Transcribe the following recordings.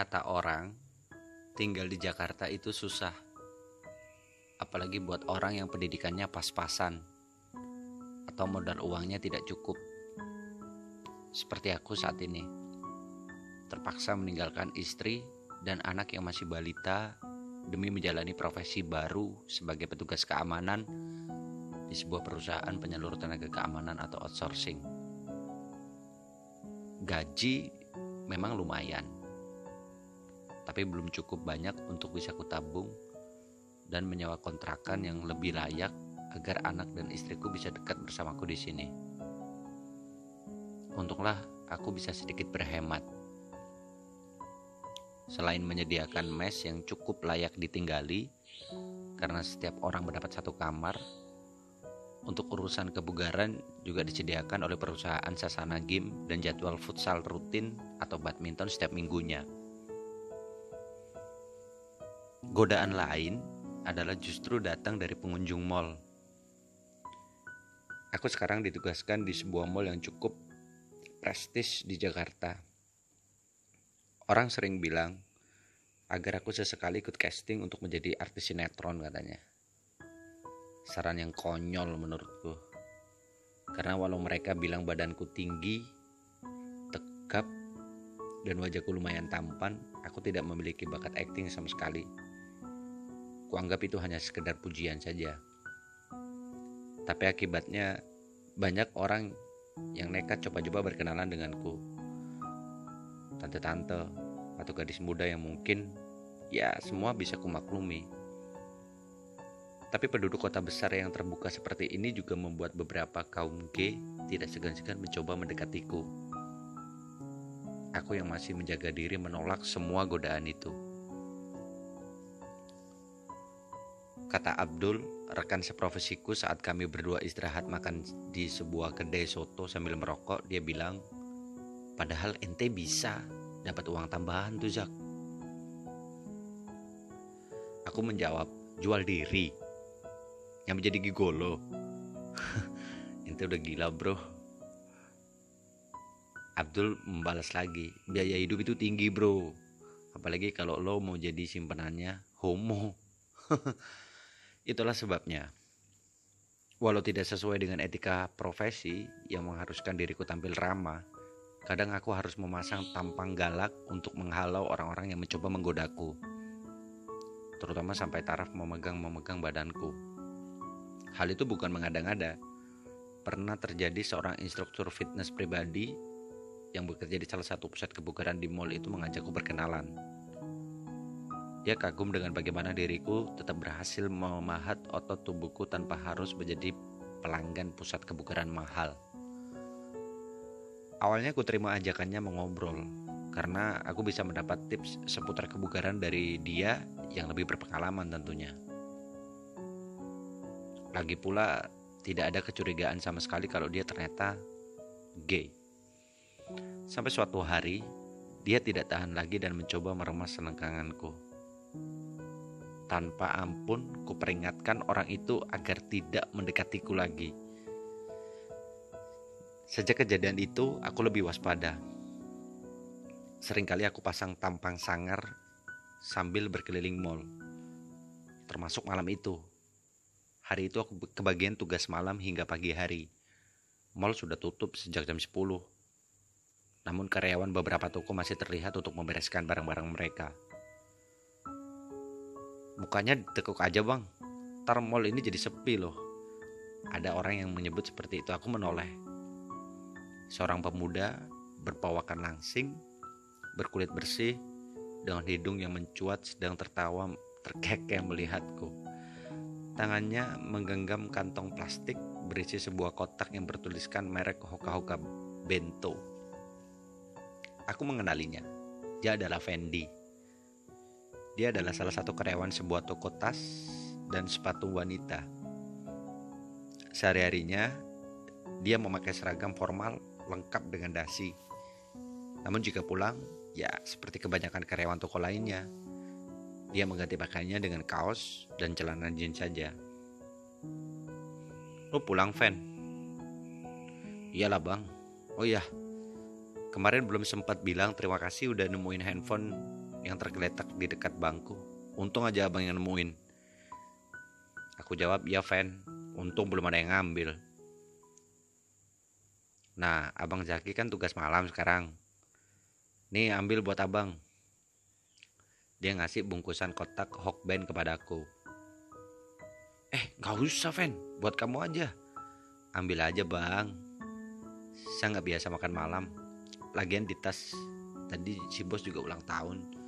Kata orang, tinggal di Jakarta itu susah. Apalagi buat orang yang pendidikannya pas-pasan atau modal uangnya tidak cukup. Seperti aku saat ini. Terpaksa meninggalkan istri dan anak yang masih balita demi menjalani profesi baru sebagai petugas keamanan di sebuah perusahaan penyalur tenaga keamanan atau outsourcing. Gaji memang lumayan, tapi belum cukup banyak untuk bisa kutabung dan menyewa kontrakan yang lebih layak agar anak dan istriku bisa dekat bersamaku di sini. Untunglah aku bisa sedikit berhemat selain menyediakan mes yang cukup layak ditinggali karena setiap orang mendapat satu kamar untuk urusan kebugaran juga disediakan oleh perusahaan Sasana Game dan jadwal futsal rutin atau badminton setiap minggunya. Godaan lain adalah justru datang dari pengunjung mall. Aku sekarang ditugaskan di sebuah mall yang cukup prestis di Jakarta Orang sering bilang agar aku sesekali ikut casting untuk menjadi artis sinetron katanya. Saran yang konyol menurutku. Karena walau mereka bilang badanku tinggi, tegap, dan wajahku lumayan tampan, aku tidak memiliki bakat acting sama sekali. Kuanggap itu hanya sekedar pujian saja. Tapi akibatnya banyak orang yang nekat coba-coba berkenalan denganku tante-tante atau gadis muda yang mungkin ya semua bisa kumaklumi. Tapi penduduk kota besar yang terbuka seperti ini juga membuat beberapa kaum gay tidak segan-segan mencoba mendekatiku. Aku yang masih menjaga diri menolak semua godaan itu. Kata Abdul, rekan seprofesiku saat kami berdua istirahat makan di sebuah kedai soto sambil merokok, dia bilang, Padahal ente bisa dapat uang tambahan tuh Zak. Aku menjawab, jual diri. Yang menjadi gigolo. ente udah gila bro. Abdul membalas lagi, biaya hidup itu tinggi bro. Apalagi kalau lo mau jadi simpenannya homo. Itulah sebabnya. Walau tidak sesuai dengan etika profesi yang mengharuskan diriku tampil ramah, Kadang aku harus memasang tampang galak untuk menghalau orang-orang yang mencoba menggodaku. Terutama sampai taraf memegang-memegang badanku. Hal itu bukan mengada-ngada. Pernah terjadi seorang instruktur fitness pribadi yang bekerja di salah satu pusat kebugaran di mall itu mengajakku berkenalan. Dia kagum dengan bagaimana diriku tetap berhasil memahat otot tubuhku tanpa harus menjadi pelanggan pusat kebugaran mahal. Awalnya aku terima ajakannya mengobrol karena aku bisa mendapat tips seputar kebugaran dari dia yang lebih berpengalaman tentunya. Lagi pula tidak ada kecurigaan sama sekali kalau dia ternyata gay. Sampai suatu hari dia tidak tahan lagi dan mencoba meremas selengkanganku. Tanpa ampun, kuperingatkan orang itu agar tidak mendekatiku lagi Sejak kejadian itu, aku lebih waspada. Seringkali aku pasang tampang sangar sambil berkeliling mall. Termasuk malam itu. Hari itu aku kebagian tugas malam hingga pagi hari. Mall sudah tutup sejak jam 10. Namun karyawan beberapa toko masih terlihat untuk membereskan barang-barang mereka. Mukanya ditekuk aja bang. Ntar mall ini jadi sepi loh. Ada orang yang menyebut seperti itu. Aku menoleh Seorang pemuda berpawakan langsing, berkulit bersih, dengan hidung yang mencuat sedang tertawa terkekeh melihatku. Tangannya menggenggam kantong plastik berisi sebuah kotak yang bertuliskan merek Hoka-Hoka Bento. Aku mengenalinya. Dia adalah Fendi. Dia adalah salah satu karyawan sebuah toko tas dan sepatu wanita. Sehari-harinya dia memakai seragam formal lengkap dengan dasi. Namun jika pulang, ya seperti kebanyakan karyawan toko lainnya, dia mengganti pakaiannya dengan kaos dan celana jeans saja. Lo pulang, Van? Iyalah bang. Oh iya, kemarin belum sempat bilang terima kasih udah nemuin handphone yang tergeletak di dekat bangku. Untung aja abang yang nemuin. Aku jawab, iya Fen. Untung belum ada yang ngambil. Nah, abang Zaki kan tugas malam sekarang. Nih ambil buat abang. Dia ngasih bungkusan kotak Hokben kepadaku. Eh, gak usah, Fen. Buat kamu aja. Ambil aja, bang. Saya nggak biasa makan malam. Lagian di tas tadi si bos juga ulang tahun.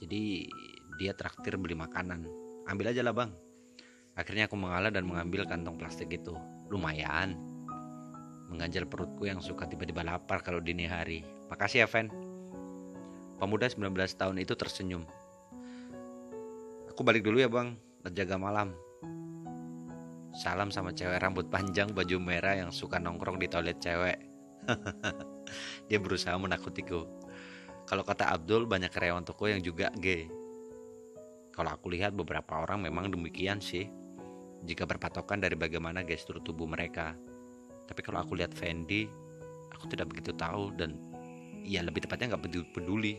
Jadi dia traktir beli makanan. Ambil aja lah, bang. Akhirnya aku mengalah dan mengambil kantong plastik itu. Lumayan. Mengganjal perutku yang suka tiba-tiba lapar kalau dini hari. Makasih ya, Fen. Pemuda 19 tahun itu tersenyum. Aku balik dulu ya, bang terjaga malam. Salam sama cewek rambut panjang baju merah yang suka nongkrong di toilet cewek. Dia berusaha menakutiku. Kalau kata Abdul banyak karyawan toko yang juga gay. Kalau aku lihat beberapa orang memang demikian sih. Jika berpatokan dari bagaimana gestur tubuh mereka. Tapi kalau aku lihat Fendi, aku tidak begitu tahu dan ya lebih tepatnya nggak peduli.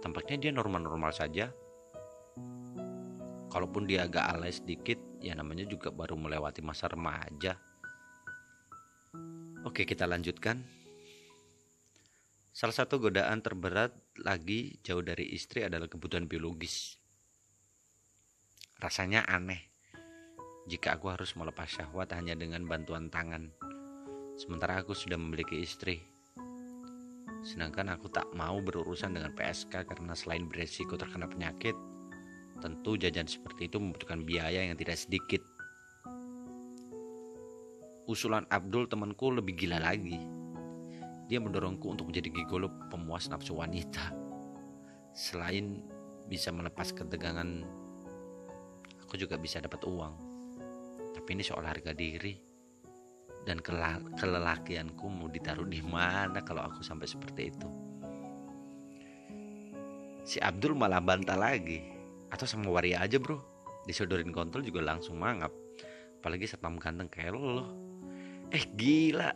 Tampaknya dia normal-normal saja kalaupun dia agak alay sedikit ya namanya juga baru melewati masa remaja oke kita lanjutkan salah satu godaan terberat lagi jauh dari istri adalah kebutuhan biologis rasanya aneh jika aku harus melepas syahwat hanya dengan bantuan tangan sementara aku sudah memiliki istri sedangkan aku tak mau berurusan dengan PSK karena selain beresiko terkena penyakit Tentu jajan seperti itu membutuhkan biaya yang tidak sedikit. Usulan Abdul temanku lebih gila lagi. Dia mendorongku untuk menjadi gigolo pemuas nafsu wanita. Selain bisa melepas ketegangan, aku juga bisa dapat uang. Tapi ini soal harga diri dan kelelakianku mau ditaruh di mana kalau aku sampai seperti itu. Si Abdul malah bantah lagi atau sama waria aja bro disodorin kontol juga langsung mangap apalagi satpam ganteng kayak lo eh gila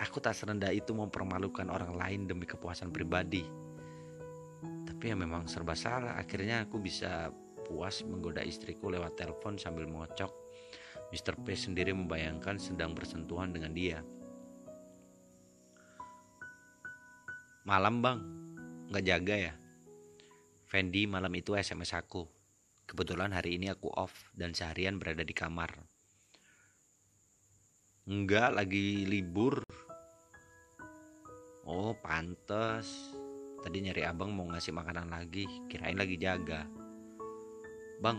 aku tak serendah itu mempermalukan orang lain demi kepuasan pribadi tapi ya memang serba salah akhirnya aku bisa puas menggoda istriku lewat telepon sambil mengocok Mr. P sendiri membayangkan sedang bersentuhan dengan dia malam bang nggak jaga ya Fendi malam itu SMS aku. Kebetulan hari ini aku off dan seharian berada di kamar. Enggak, lagi libur. Oh, pantes. Tadi nyari abang mau ngasih makanan lagi, kirain lagi jaga. Bang,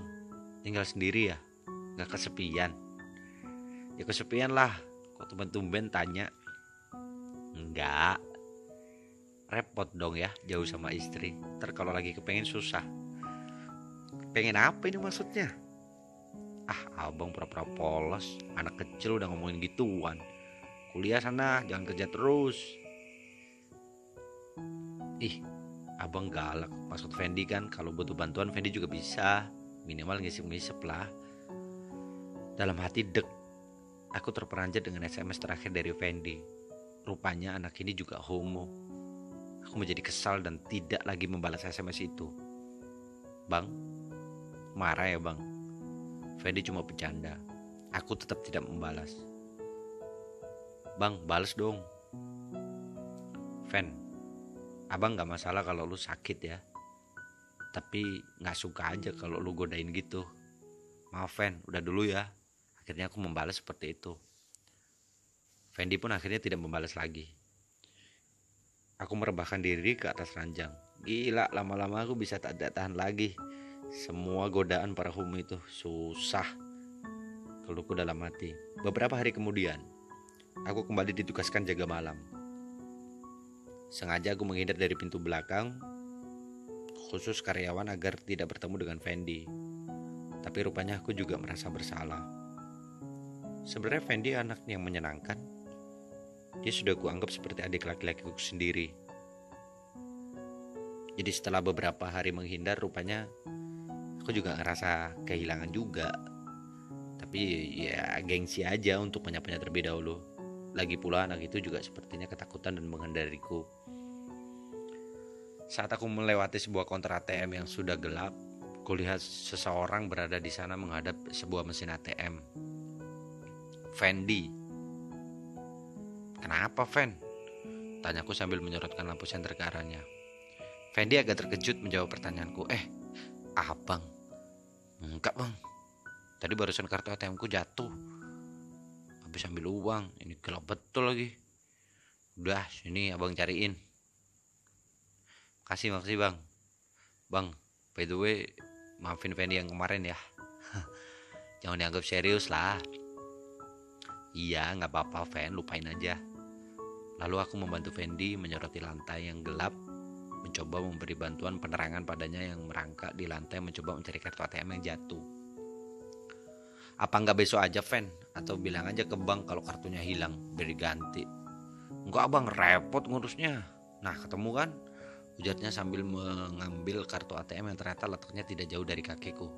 tinggal sendiri ya? Gak kesepian? Ya kesepian lah, kok tumben-tumben tanya. Enggak, repot dong ya jauh sama istri ntar kalau lagi kepengen susah pengen apa ini maksudnya ah abang pura-pura polos anak kecil udah ngomongin gituan kuliah sana jangan kerja terus ih abang galak maksud Fendi kan kalau butuh bantuan Fendi juga bisa minimal ngisip-ngisip lah dalam hati dek aku terperanjat dengan SMS terakhir dari Fendi rupanya anak ini juga homo Aku menjadi kesal dan tidak lagi membalas SMS itu. Bang, marah ya bang. Fendi cuma bercanda. Aku tetap tidak membalas. Bang, balas dong. Fen, abang gak masalah kalau lu sakit ya. Tapi gak suka aja kalau lu godain gitu. Maaf Fen, udah dulu ya. Akhirnya aku membalas seperti itu. Fendi pun akhirnya tidak membalas lagi. Aku merebahkan diri ke atas ranjang. Gila, lama-lama aku bisa tak tahan lagi. Semua godaan para humu itu susah. Keluhku dalam hati. Beberapa hari kemudian, aku kembali ditugaskan jaga malam. Sengaja aku menghindar dari pintu belakang, khusus karyawan agar tidak bertemu dengan Fendi. Tapi rupanya aku juga merasa bersalah. Sebenarnya Fendi anak yang menyenangkan, dia sudah kuanggap seperti adik laki-lakiku sendiri. Jadi setelah beberapa hari menghindar rupanya aku juga ngerasa kehilangan juga. Tapi ya gengsi aja untuk menyapanya terlebih dahulu. Lagi pula anak itu juga sepertinya ketakutan dan menghindariku. Saat aku melewati sebuah konter ATM yang sudah gelap, kulihat seseorang berada di sana menghadap sebuah mesin ATM. Fendi. Kenapa, Fen? Tanyaku sambil menyorotkan lampu senter ke arahnya. Fendi agak terkejut menjawab pertanyaanku. Eh, abang. Enggak, bang. Tadi barusan kartu ATM ku jatuh. Habis ambil uang. Ini gelap betul lagi. Udah, sini abang cariin. Makasih, makasih bang. Bang, by the way, maafin Fendi yang kemarin ya. Jangan dianggap serius lah. Iya, nggak apa-apa, Fen, lupain aja. Lalu aku membantu Fendi menyoroti lantai yang gelap, mencoba memberi bantuan penerangan padanya yang merangkak di lantai mencoba mencari kartu ATM yang jatuh. Apa nggak besok aja, Fen? Atau bilang aja ke bank kalau kartunya hilang, biar diganti. Enggak, abang, repot ngurusnya. Nah, ketemu kan? Ujarnya sambil mengambil kartu ATM yang ternyata letaknya tidak jauh dari kakiku.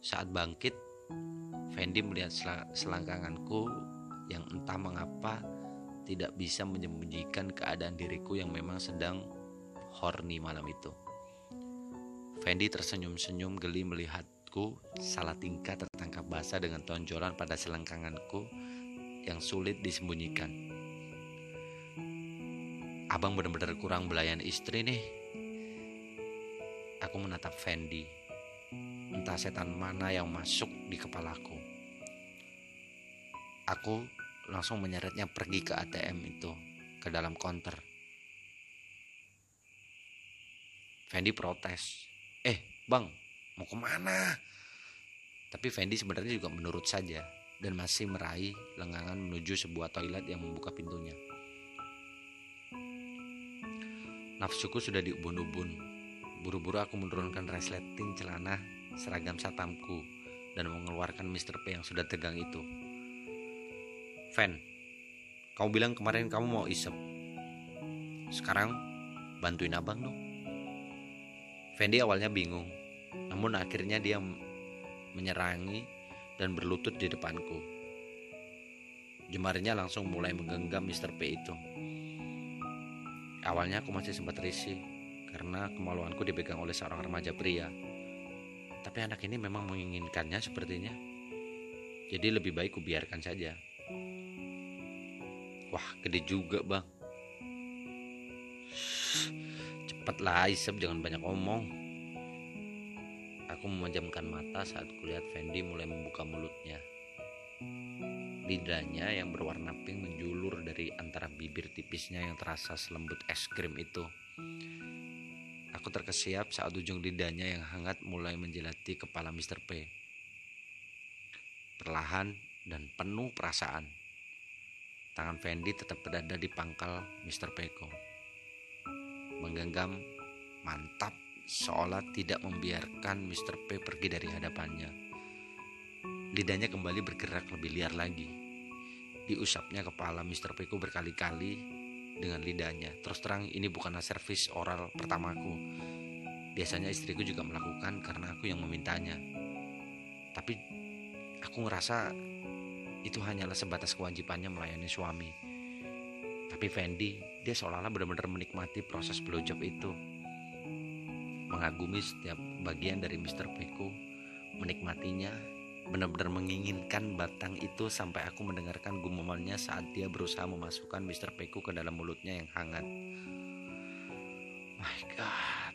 Saat bangkit, Fendi melihat selangkanganku yang entah mengapa tidak bisa menyembunyikan keadaan diriku yang memang sedang horny malam itu. Fendi tersenyum-senyum geli melihatku salah tingkah tertangkap basah dengan tonjolan pada selangkanganku yang sulit disembunyikan. Abang benar-benar kurang belayan istri nih. Aku menatap Fendi. Entah setan mana yang masuk di kepalaku. Aku langsung menyeretnya pergi ke ATM itu, ke dalam konter. Fendi protes. Eh, bang, mau ke mana? Tapi Fendi sebenarnya juga menurut saja dan masih meraih lengangan menuju sebuah toilet yang membuka pintunya. Nafsuku sudah diubun-ubun. Buru-buru aku menurunkan resleting celana seragam satamku dan mengeluarkan Mr. P yang sudah tegang itu. Fan, kamu bilang kemarin kamu mau isep. Sekarang bantuin abang dong. Fendi awalnya bingung, namun akhirnya dia menyerangi dan berlutut di depanku. Jemarinya langsung mulai menggenggam Mr. P itu. Awalnya aku masih sempat risih karena kemaluanku dipegang oleh seorang remaja pria. Tapi anak ini memang menginginkannya sepertinya. Jadi lebih baik kubiarkan saja. Wah, gede juga, Bang. Cepatlah Isep, jangan banyak omong. Aku memejamkan mata saat kulihat Fendi mulai membuka mulutnya. Lidahnya yang berwarna pink menjulur dari antara bibir tipisnya yang terasa selembut es krim itu. Aku terkesiap saat ujung lidahnya yang hangat mulai menjelati kepala Mr. P. Perlahan dan penuh perasaan. Tangan Fendi tetap berada di pangkal Mr. Peko. Menggenggam mantap seolah tidak membiarkan Mr. P pergi dari hadapannya. Lidahnya kembali bergerak lebih liar lagi. Diusapnya kepala Mr. Peko berkali-kali dengan lidahnya. Terus terang ini bukanlah servis oral pertamaku. Biasanya istriku juga melakukan karena aku yang memintanya. Tapi aku ngerasa itu hanyalah sebatas kewajibannya melayani suami. Tapi Fendi, dia seolah-olah benar-benar menikmati proses blowjob itu. Mengagumi setiap bagian dari Mr. Peko, menikmatinya benar-benar menginginkan batang itu sampai aku mendengarkan gumamannya saat dia berusaha memasukkan Mr. Peku ke dalam mulutnya yang hangat. My God.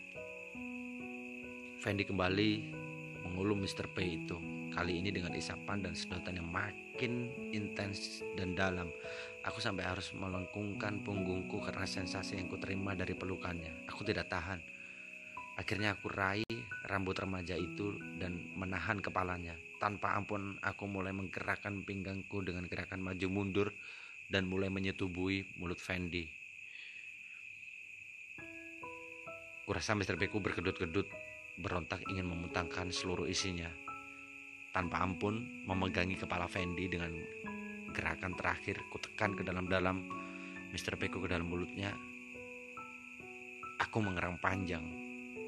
Fendi kembali mengulum Mr. P itu. Kali ini dengan isapan dan sedotan yang makin intens dan dalam. Aku sampai harus melengkungkan punggungku karena sensasi yang kuterima dari pelukannya. Aku tidak tahan. Akhirnya aku raih rambut remaja itu dan menahan kepalanya. Tanpa ampun aku mulai menggerakkan pinggangku dengan gerakan maju mundur dan mulai menyetubuhi mulut Fendi. Kurasa Mr. Beku berkedut-kedut, berontak ingin memutangkan seluruh isinya. Tanpa ampun memegangi kepala Fendi dengan gerakan terakhir kutekan ke dalam-dalam Mr. Beku ke dalam mulutnya. Aku mengerang panjang,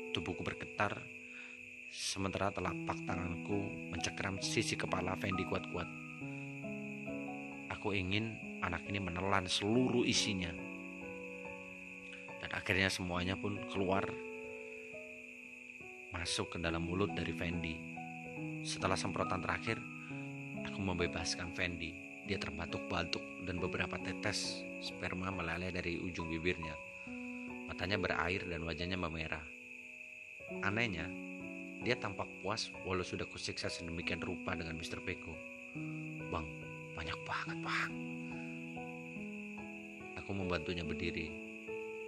tubuhku bergetar sementara telapak tanganku mencekram sisi kepala Fendi kuat-kuat. Aku ingin anak ini menelan seluruh isinya. Dan akhirnya semuanya pun keluar masuk ke dalam mulut dari Fendi. Setelah semprotan terakhir, aku membebaskan Fendi. Dia terbatuk-batuk dan beberapa tetes sperma meleleh dari ujung bibirnya. Matanya berair dan wajahnya memerah. Anehnya, dia tampak puas walau sudah kusiksa sedemikian rupa dengan Mr. Peko. Bang, banyak banget bang. Aku membantunya berdiri.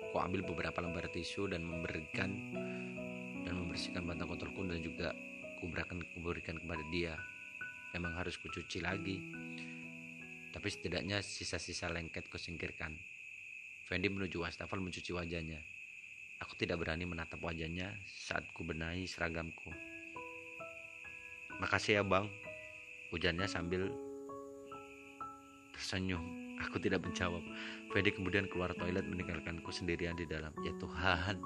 Aku ambil beberapa lembar tisu dan memberikan dan membersihkan batang kotorku dan juga kuberikan kuberikan kepada dia. Memang harus kucuci lagi. Tapi setidaknya sisa-sisa lengket kusingkirkan. Fendi menuju wastafel mencuci wajahnya. Aku tidak berani menatap wajahnya saat ku benahi seragamku. Makasih ya bang, ujarnya sambil tersenyum. Aku tidak menjawab. Fedi kemudian keluar toilet meninggalkanku sendirian di dalam. Ya Tuhan,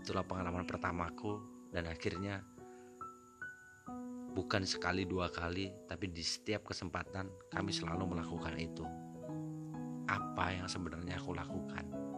itulah pengalaman pertamaku dan akhirnya bukan sekali dua kali, tapi di setiap kesempatan kami selalu melakukan itu. Apa yang sebenarnya aku lakukan?